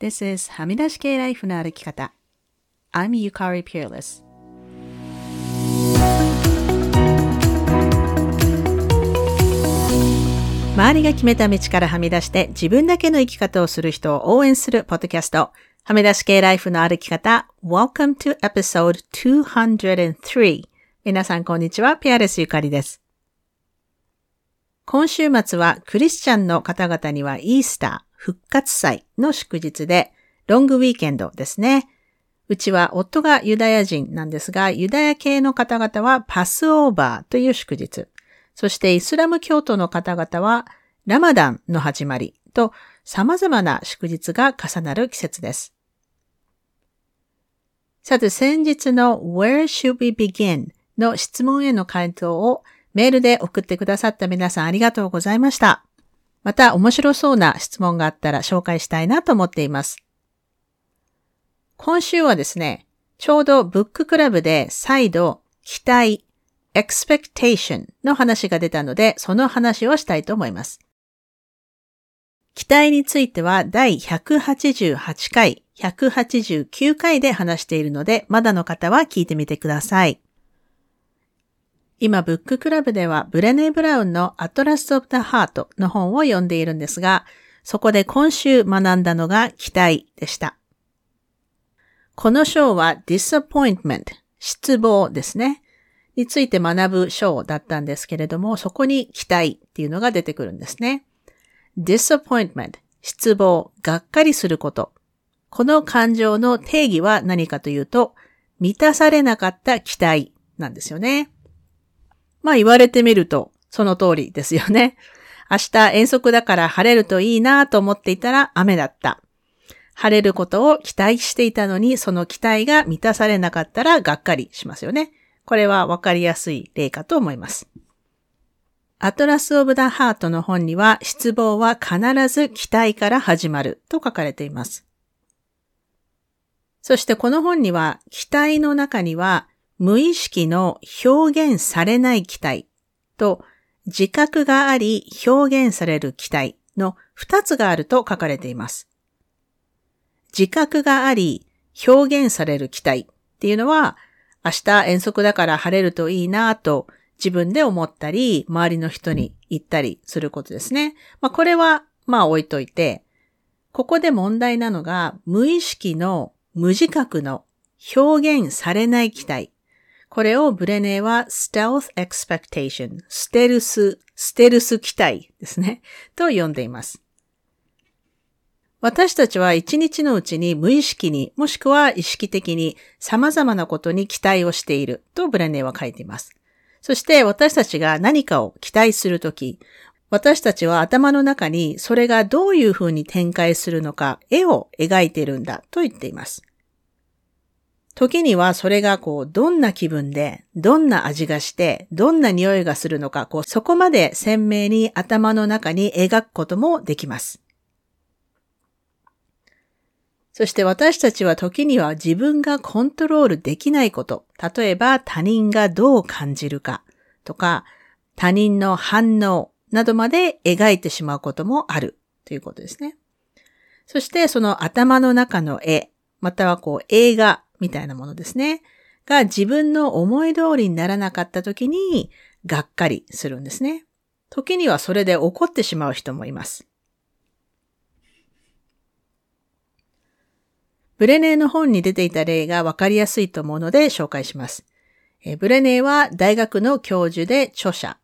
This is はみ出し系ライフの歩き方。I'm Yukari Peerless. 周りが決めた道からはみ出して自分だけの生き方をする人を応援するポッドキャスト。はみ出し系ライフの歩き方。Welcome to episode 203. 皆さんこんにちは。ピアレスゆかりです。今週末はクリスチャンの方々にはイースター、復活祭の祝日で、ロングウィーケンドですね。うちは夫がユダヤ人なんですが、ユダヤ系の方々はパスオーバーという祝日。そしてイスラム教徒の方々はラマダンの始まりと様々な祝日が重なる季節です。さて先日の Where should we begin? の質問への回答をメールで送ってくださった皆さんありがとうございました。また面白そうな質問があったら紹介したいなと思っています。今週はですね、ちょうどブッククラブで再度期待、expectation の話が出たので、その話をしたいと思います。期待については第188回、189回で話しているので、まだの方は聞いてみてください。今、ブッククラブではブレネー・ブラウンのアトラス・オブ・ザ・ハートの本を読んでいるんですが、そこで今週学んだのが期待でした。この章は disappointment、失望ですね。について学ぶ章だったんですけれども、そこに期待っていうのが出てくるんですね。disappointment、失望、がっかりすること。この感情の定義は何かというと、満たされなかった期待なんですよね。まあ言われてみると、その通りですよね。明日遠足だから晴れるといいなと思っていたら雨だった。晴れることを期待していたのに、その期待が満たされなかったらがっかりしますよね。これはわかりやすい例かと思います。アトラス・オブ・ダ・ハートの本には、失望は必ず期待から始まると書かれています。そしてこの本には、期待の中には、無意識の表現されない期待と自覚があり表現される期待の二つがあると書かれています。自覚があり表現される期待っていうのは明日遠足だから晴れるといいなと自分で思ったり周りの人に言ったりすることですね。まあこれはまあ置いといてここで問題なのが無意識の無自覚の表現されない期待これをブレネーは stealth expectation、ステルス、ステルス期待ですね、と呼んでいます。私たちは一日のうちに無意識にもしくは意識的に様々なことに期待をしているとブレネーは書いています。そして私たちが何かを期待するとき、私たちは頭の中にそれがどういうふうに展開するのか絵を描いているんだと言っています。時にはそれがこう、どんな気分で、どんな味がして、どんな匂いがするのか、こう、そこまで鮮明に頭の中に描くこともできます。そして私たちは時には自分がコントロールできないこと、例えば他人がどう感じるかとか、他人の反応などまで描いてしまうこともあるということですね。そしてその頭の中の絵、またはこう映画みたいなものですね。が自分の思い通りにならなかった時に、がっかりするんですね。時にはそれで怒ってしまう人もいます。ブレネーの本に出ていた例がわかりやすいと思うので紹介します。ブレネーは大学の教授で著者。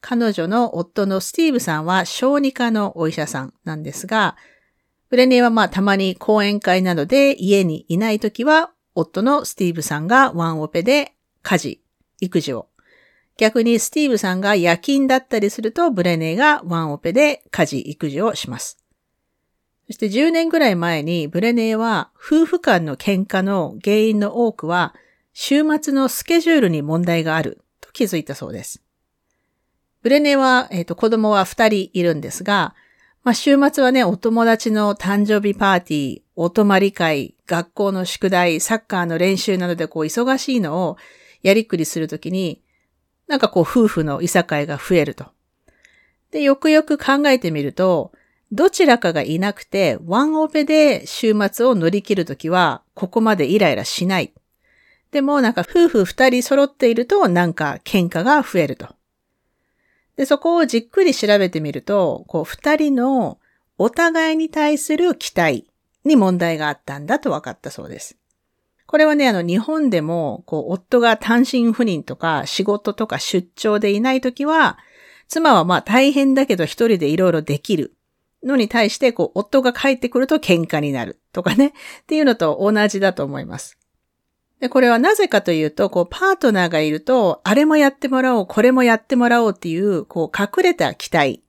彼女の夫のスティーブさんは小児科のお医者さんなんですが、ブレネーはまあたまに講演会などで家にいないときは夫のスティーブさんがワンオペで家事、育児を。逆にスティーブさんが夜勤だったりするとブレネーがワンオペで家事、育児をします。そして10年ぐらい前にブレネーは夫婦間の喧嘩の原因の多くは週末のスケジュールに問題があると気づいたそうです。ブレネーは、えっ、ー、と、子供は2人いるんですが、まあ、週末はね、お友達の誕生日パーティー、お泊まり会、学校の宿題、サッカーの練習などでこう忙しいのをやりくりするときに、なんかこう夫婦のいさかいが増えると。で、よくよく考えてみると、どちらかがいなくて、ワンオペで週末を乗り切るときは、ここまでイライラしない。でもなんか夫婦二人揃っているとなんか喧嘩が増えると。で、そこをじっくり調べてみると、こう二人のお互いに対する期待に問題があったんだと分かったそうです。これはね、あの、日本でも、こう、夫が単身赴任とか、仕事とか出張でいないときは、妻はまあ大変だけど一人でいろいろできるのに対して、こう、夫が帰ってくると喧嘩になるとかね、っていうのと同じだと思います。で、これはなぜかというと、こう、パートナーがいると、あれもやってもらおう、これもやってもらおうっていう、こう、隠れた期待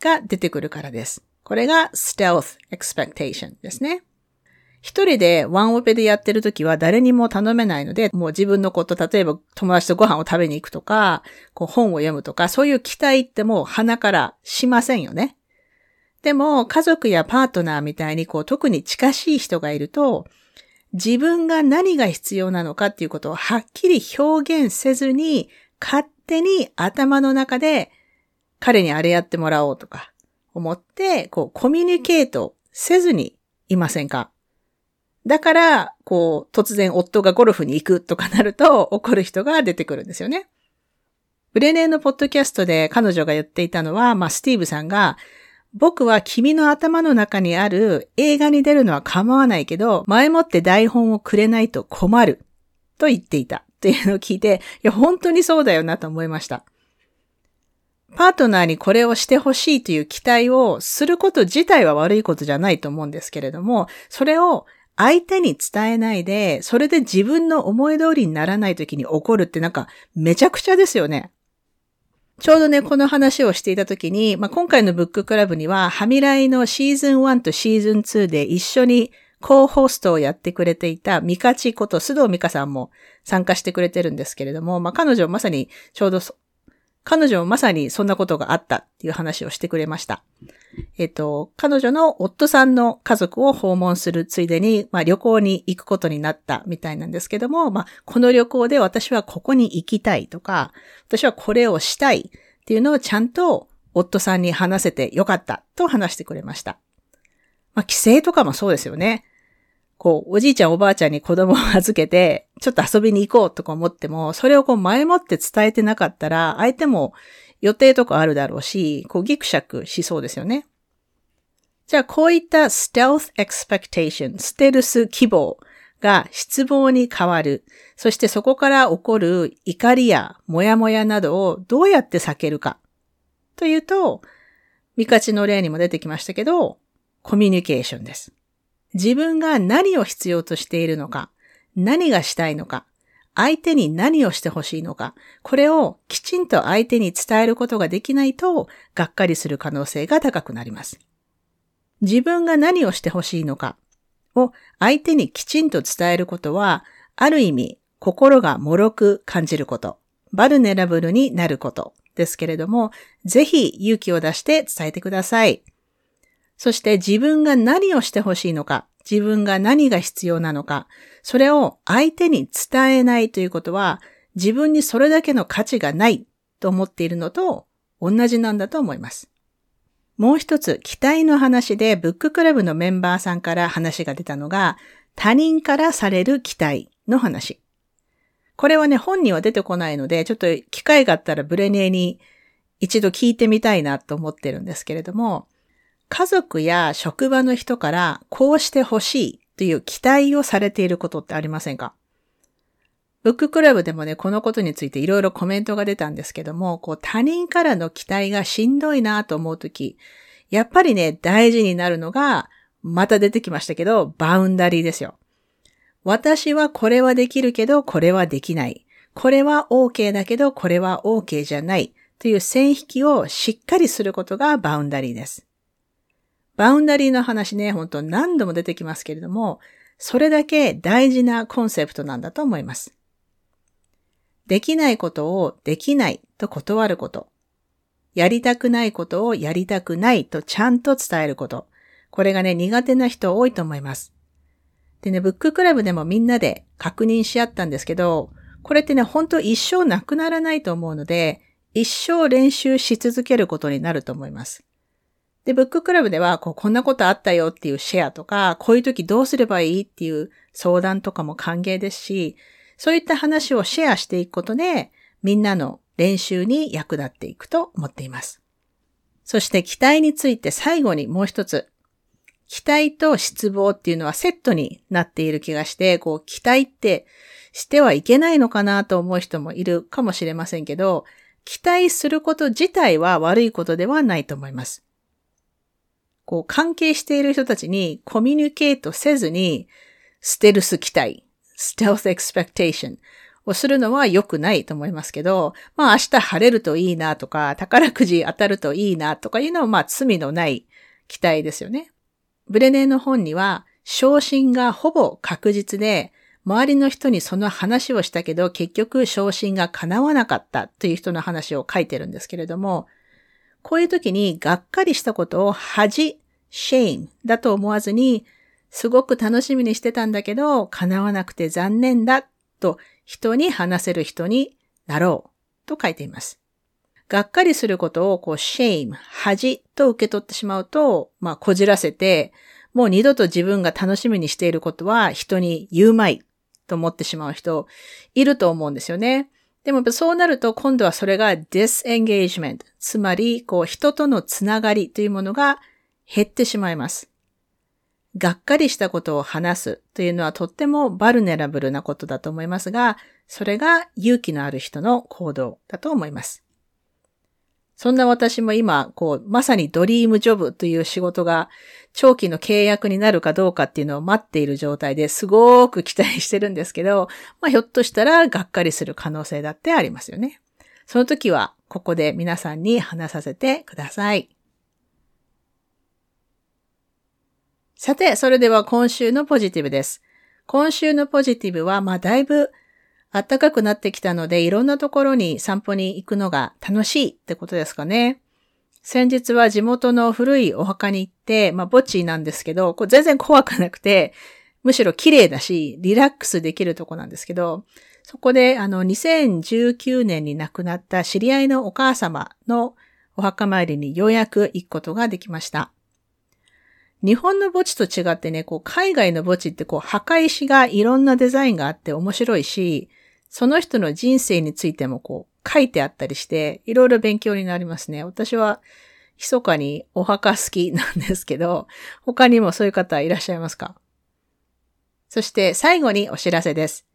が出てくるからです。これが stealth expectation ですね。一人でワンオペでやってるときは誰にも頼めないので、もう自分のこと、例えば友達とご飯を食べに行くとか、こう本を読むとか、そういう期待ってもう鼻からしませんよね。でも、家族やパートナーみたいにこう特に近しい人がいると、自分が何が必要なのかっていうことをはっきり表現せずに、勝手に頭の中で彼にあれやってもらおうとか思って、こうコミュニケートせずにいませんか？だから、こう、突然夫がゴルフに行くとかなると怒る人が出てくるんですよね。ブレネーのポッドキャストで彼女が言っていたのは、まあ、スティーブさんが、僕は君の頭の中にある映画に出るのは構わないけど、前もって台本をくれないと困ると言っていたっていうのを聞いて、いや、本当にそうだよなと思いました。パートナーにこれをしてほしいという期待をすること自体は悪いことじゃないと思うんですけれども、それを相手に伝えないで、それで自分の思い通りにならない時に起こるってなんかめちゃくちゃですよね。ちょうどね、この話をしていた時に、まあ、今回のブッククラブには、ハミライのシーズン1とシーズン2で一緒にコーホストをやってくれていたミカチこと須藤美香さんも参加してくれてるんですけれども、まあ、彼女まさにちょうど彼女もまさにそんなことがあったっていう話をしてくれました。えっと、彼女の夫さんの家族を訪問するついでに、まあ、旅行に行くことになったみたいなんですけども、まあ、この旅行で私はここに行きたいとか、私はこれをしたいっていうのをちゃんと夫さんに話せてよかったと話してくれました。まあ、帰省とかもそうですよね。こう、おじいちゃんおばあちゃんに子供を預けて、ちょっと遊びに行こうとか思っても、それをこう前もって伝えてなかったら、相手も予定とかあるだろうし、こうギクシャクしそうですよね。じゃあ、こういった stealth expectation、ステルス希望が失望に変わる。そしてそこから起こる怒りやモヤモヤなどをどうやって避けるか。というと、ミカチの例にも出てきましたけど、コミュニケーションです。自分が何を必要としているのか、何がしたいのか、相手に何をしてほしいのか、これをきちんと相手に伝えることができないと、がっかりする可能性が高くなります。自分が何をしてほしいのかを相手にきちんと伝えることは、ある意味、心が脆く感じること、バルネラブルになることですけれども、ぜひ勇気を出して伝えてください。そして自分が何をしてほしいのか、自分が何が必要なのか、それを相手に伝えないということは、自分にそれだけの価値がないと思っているのと同じなんだと思います。もう一つ、期待の話でブッククラブのメンバーさんから話が出たのが、他人からされる期待の話。これはね、本には出てこないので、ちょっと機会があったらブレネーに一度聞いてみたいなと思ってるんですけれども、家族や職場の人からこうしてほしいという期待をされていることってありませんか？ブッククラブでもね、このことについていろいろコメントが出たんですけども、こう他人からの期待がしんどいなと思うとき、やっぱりね、大事になるのが、また出てきましたけど、バウンダリーですよ。私はこれはできるけど、これはできない。これは OK だけど、これは OK じゃない。という線引きをしっかりすることがバウンダリーです。バウンダリーの話ね、本当何度も出てきますけれども、それだけ大事なコンセプトなんだと思います。できないことをできないと断ること。やりたくないことをやりたくないとちゃんと伝えること。これがね、苦手な人多いと思います。でね、ブッククラブでもみんなで確認し合ったんですけど、これってね、本当一生なくならないと思うので、一生練習し続けることになると思います。で、ブッククラブでは、こう、こんなことあったよっていうシェアとか、こういう時どうすればいいっていう相談とかも歓迎ですし、そういった話をシェアしていくことで、みんなの練習に役立っていくと思っています。そして期待について最後にもう一つ。期待と失望っていうのはセットになっている気がして、こう、期待ってしてはいけないのかなと思う人もいるかもしれませんけど、期待すること自体は悪いことではないと思います。こう、関係している人たちにコミュニケートせずに、ステルス期待、stealth expectation をするのは良くないと思いますけど、まあ明日晴れるといいなとか、宝くじ当たるといいなとかいうのはまあ罪のない期待ですよね。ブレネーの本には、昇進がほぼ確実で、周りの人にその話をしたけど、結局昇進が叶わなかったという人の話を書いてるんですけれども、こういう時にがっかりしたことを恥、shame だと思わずに、すごく楽しみにしてたんだけど、叶わなくて残念だと人に話せる人になろうと書いています。がっかりすることをこう shame、恥と受け取ってしまうと、まあこじらせて、もう二度と自分が楽しみにしていることは人に言うまいと思ってしまう人いると思うんですよね。でもそうなると今度はそれが disengagement、つまりこう人とのつながりというものが減ってしまいます。がっかりしたことを話すというのはとってもバルネラブルなことだと思いますが、それが勇気のある人の行動だと思います。そんな私も今、こう、まさにドリームジョブという仕事が長期の契約になるかどうかっていうのを待っている状態ですごく期待してるんですけど、まあひょっとしたらがっかりする可能性だってありますよね。その時は、ここで皆さんに話させてください。さて、それでは今週のポジティブです。今週のポジティブは、まあだいぶ暖かくなってきたので、いろんなところに散歩に行くのが楽しいってことですかね。先日は地元の古いお墓に行って、まあ墓地なんですけど、これ全然怖くなくて、むしろ綺麗だし、リラックスできるとこなんですけど、そこであの2019年に亡くなった知り合いのお母様のお墓参りにようやく行くことができました。日本の墓地と違ってね、こう、海外の墓地ってこう、墓石がいろんなデザインがあって面白いし、その人の人生についてもこう、書いてあったりして、いろいろ勉強になりますね。私は、密かにお墓好きなんですけど、他にもそういう方いらっしゃいますか？そして最後にお知らせです。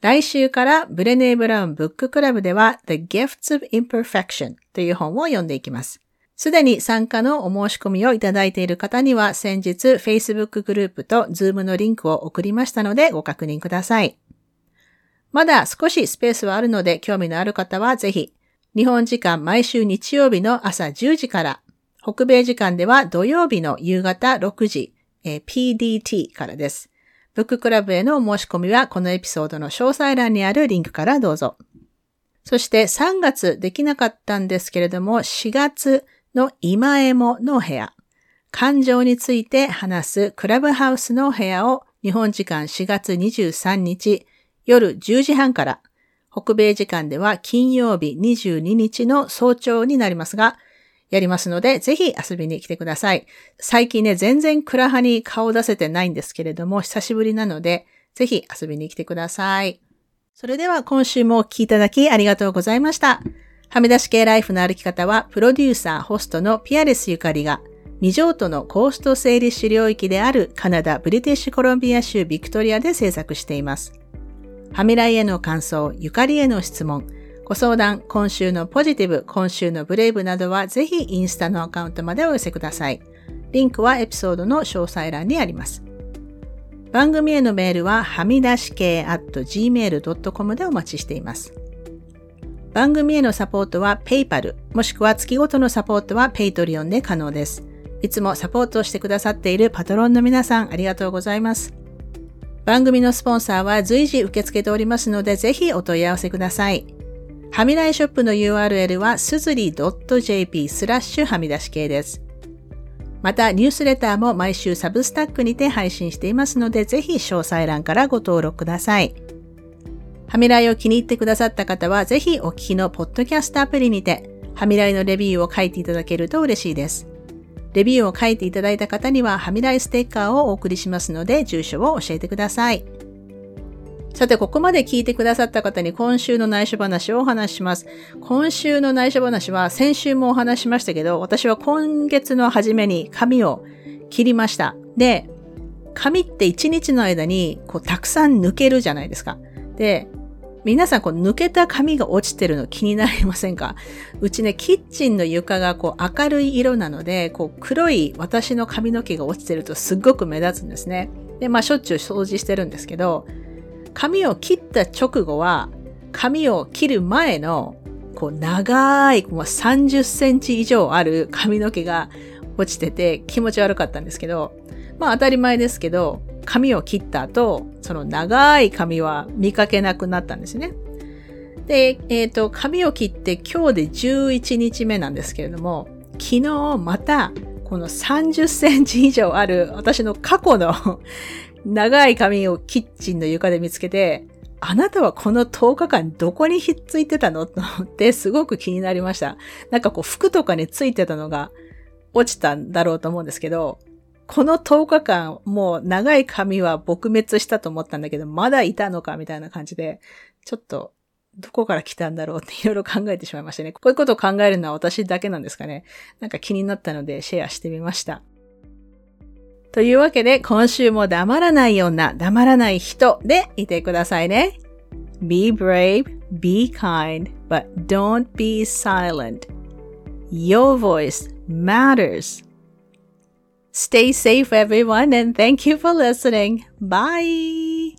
来週からブレネー・ブラウンブッククラブでは The Gifts of Imperfection という本を読んでいきます。すでに参加のお申し込みをいただいている方には先日 Facebook グループと Zoom のリンクを送りましたのでご確認ください。まだ少しスペースはあるので興味のある方はぜひ、日本時間毎週日曜日の朝10時から、北米時間では土曜日の夕方6時、え、PDT からです。ブッククラブへの申し込みはこのエピソードの詳細欄にあるリンクからどうぞ。そして3月できなかったんですけれども、4月の今エモの部屋、感情について話すクラブハウスの部屋を日本時間4月23日夜10時半から、北米時間では金曜日22日の早朝になりますが、やりますので、ぜひ遊びに来てください。最近ね、全然クラハに顔出せてないんですけれども、久しぶりなので、ぜひ遊びに来てください。それでは今週もお聴きいただきありがとうございました。はみ出し系ライフの歩き方は、プロデューサー、ホストのピアレスゆかりが、未譲渡のコースト整理主領域であるカナダ・ブリティッシュコロンビア州ビクトリアで制作しています。はみらいへの感想、ゆかりへの質問、ご相談、今週のポジティブ、今週のブレイブなどはぜひインスタのアカウントまでお寄せください。リンクはエピソードの詳細欄にあります。番組へのメールははみ出し系 at gmail.com でお待ちしています。番組へのサポートは PayPal、もしくは月ごとのサポートは Patreon で可能です。いつもサポートをしてくださっているパトロンの皆さんありがとうございます。番組のスポンサーは随時受け付けておりますので、ぜひお問い合わせください。はみらいショップの URL はすずり .jp スラッシュはみ出し系です。また、ニュースレターも毎週サブスタックにて配信していますので、ぜひ詳細欄からご登録ください。はみらいを気に入ってくださった方は、ぜひお聞きのポッドキャストアプリにて、はみらいのレビューを書いていただけると嬉しいです。レビューを書いていただいた方には、はみらいステッカーをお送りしますので、住所を教えてください。さて、ここまで聞いてくださった方に今週の内緒話をお話しします。今週の内緒話は先週もお話しましたけど、私は今月の初めに髪を切りました。で、髪って一日の間にこうたくさん抜けるじゃないですか。で、皆さんこう抜けた髪が落ちてるの気になりませんか？うちね、キッチンの床がこう明るい色なので、こう黒い私の髪の毛が落ちてるとすっごく目立つんですね。で、まあしょっちゅう掃除してるんですけど、髪を切った直後は、髪を切る前のこう長い、もう30センチ以上ある髪の毛が落ちてて気持ち悪かったんですけど、まあ当たり前ですけど、髪を切った後、その長い髪は見かけなくなったんですね。で、えっ、ー、と、髪を切って今日で11日目なんですけれども、昨日またこの30センチ以上ある私の過去の 長い髪をキッチンの床で見つけて、あなたはこの10日間どこにひっついてたの？ってすごく気になりました。なんかこう服とかについてたのが落ちたんだろうと思うんですけど、この10日間、もう長い髪は撲滅したと思ったんだけど、まだいたのかみたいな感じで、ちょっと、どこから来たんだろうって いろいろ考えてしまいましたね。こういうことを考えるのは私だけなんですかね。なんか気になったのでシェアしてみました。というわけで、今週も黙らない女、黙らない人でいてくださいね。Be brave, be kind, but don't be silent. Your voice matters. Stay safe, everyone, and thank you for listening. Bye.